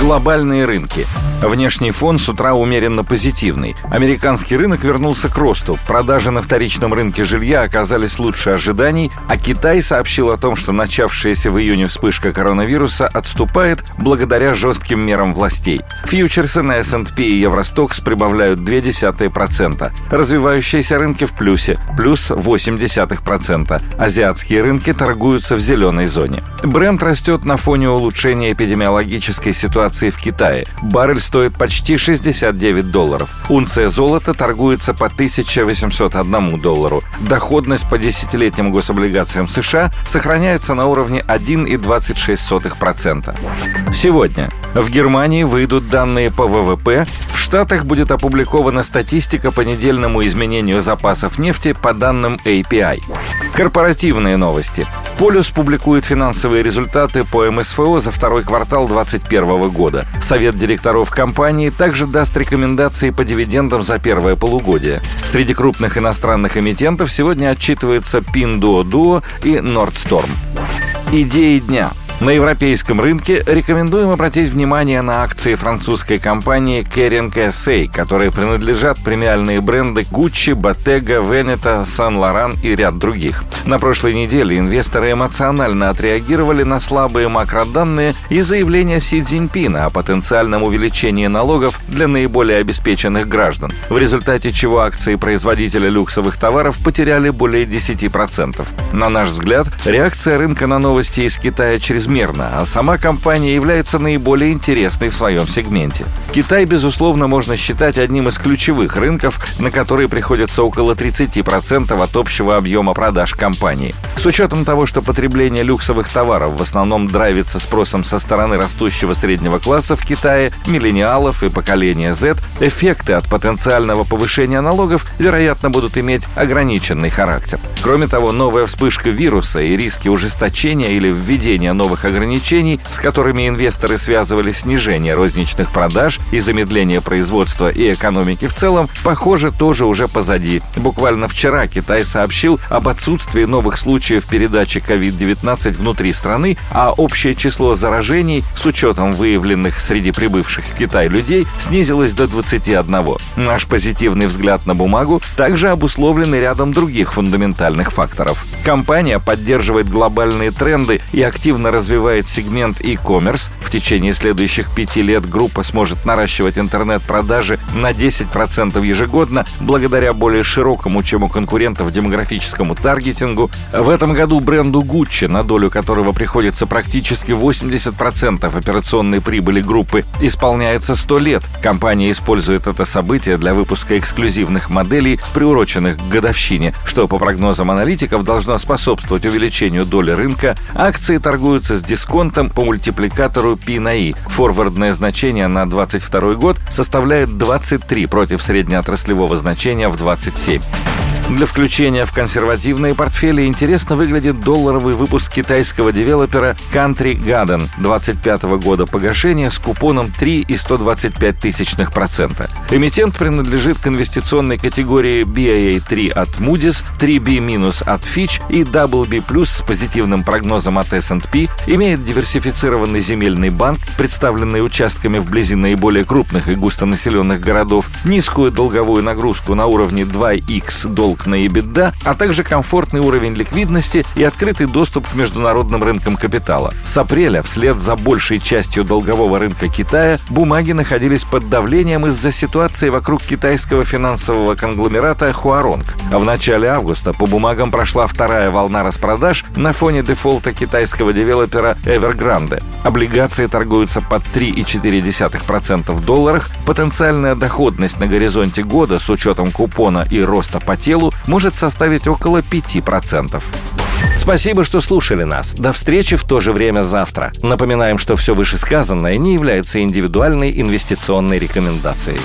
Глобальные рынки. Внешний фон с утра умеренно позитивный. Американский рынок вернулся к росту. Продажи на вторичном рынке жилья оказались лучше ожиданий, а Китай сообщил о том, что начавшаяся в июне вспышка коронавируса отступает благодаря жестким мерам властей. Фьючерсы на S&P и Евростокс прибавляют 0,2%. Развивающиеся рынки в плюсе, плюс 0,8%. Азиатские рынки торгуются в зеленой зоне. Бренд растет на фоне улучшения эпидемиологической ситуации в Китае. Баррель стоит почти 69 долларов. Унция золота торгуется по 1801 доллару. Доходность по десятилетним гособлигациям США сохраняется на уровне 1,26%. Сегодня в Германии выйдут данные по ВВП, Штатах будет опубликована статистика по недельному изменению запасов нефти по данным API. Корпоративные новости. Полюс публикует финансовые результаты по МСФО за второй квартал 2021 года. Совет директоров компании также даст рекомендации по дивидендам за первое полугодие. Среди крупных иностранных эмитентов сегодня отчитывается Pinduoduo и Nordstrom. Идеи дня – на европейском рынке рекомендуем обратить внимание на акции французской компании Kering SA, которые принадлежат премиальные бренды Gucci, Bottega, Veneta, Saint Laurent и ряд других. На прошлой неделе инвесторы эмоционально отреагировали на слабые макроданные и заявления Си Цзиньпина о потенциальном увеличении налогов для наиболее обеспеченных граждан, в результате чего акции производителя люксовых товаров потеряли более 10%. На наш взгляд, реакция рынка на новости из Китая через чрезмерно, а сама компания является наиболее интересной в своем сегменте. Китай, безусловно, можно считать одним из ключевых рынков, на которые приходится около 30% от общего объема продаж компании. С учетом того, что потребление люксовых товаров в основном драйвится спросом со стороны растущего среднего класса в Китае, миллениалов и поколения Z, эффекты от потенциального повышения налогов, вероятно, будут иметь ограниченный характер. Кроме того, новая вспышка вируса и риски ужесточения или введения новых новых ограничений, с которыми инвесторы связывали снижение розничных продаж и замедление производства и экономики в целом, похоже, тоже уже позади. Буквально вчера Китай сообщил об отсутствии новых случаев передачи COVID-19 внутри страны, а общее число заражений с учетом выявленных среди прибывших в Китай людей снизилось до 21. Наш позитивный взгляд на бумагу также обусловлен рядом других фундаментальных факторов. Компания поддерживает глобальные тренды и активно развивает развивает сегмент e-commerce. В течение следующих пяти лет группа сможет наращивать интернет-продажи на 10% ежегодно благодаря более широкому, чем у конкурентов, демографическому таргетингу. В этом году бренду Gucci, на долю которого приходится практически 80% операционной прибыли группы, исполняется 100 лет. Компания использует это событие для выпуска эксклюзивных моделей, приуроченных к годовщине, что, по прогнозам аналитиков, должно способствовать увеличению доли рынка. Акции торгуются с дисконтом по мультипликатору P на I. Форвардное значение на 22 год составляет 23 против среднеотраслевого значения в 27. Для включения в консервативные портфели интересно выглядит долларовый выпуск китайского девелопера Country Garden 25 года погашения с купоном 3,125 тысячных процента. Эмитент принадлежит к инвестиционной категории BAA3 от Moody's, 3B- от Fitch и WB+, с позитивным прогнозом от S&P, имеет диверсифицированный земельный банк, представленный участками вблизи наиболее крупных и густонаселенных городов, низкую долговую нагрузку на уровне 2x долг ссылок на EBITDA, а также комфортный уровень ликвидности и открытый доступ к международным рынкам капитала. С апреля, вслед за большей частью долгового рынка Китая, бумаги находились под давлением из-за ситуации вокруг китайского финансового конгломерата Хуаронг. А в начале августа по бумагам прошла вторая волна распродаж на фоне дефолта китайского девелопера Evergrande. Облигации торгуются под 3,4% в долларах, потенциальная доходность на горизонте года с учетом купона и роста по телу может составить около 5%. Спасибо, что слушали нас. До встречи в то же время завтра. Напоминаем, что все вышесказанное не является индивидуальной инвестиционной рекомендацией.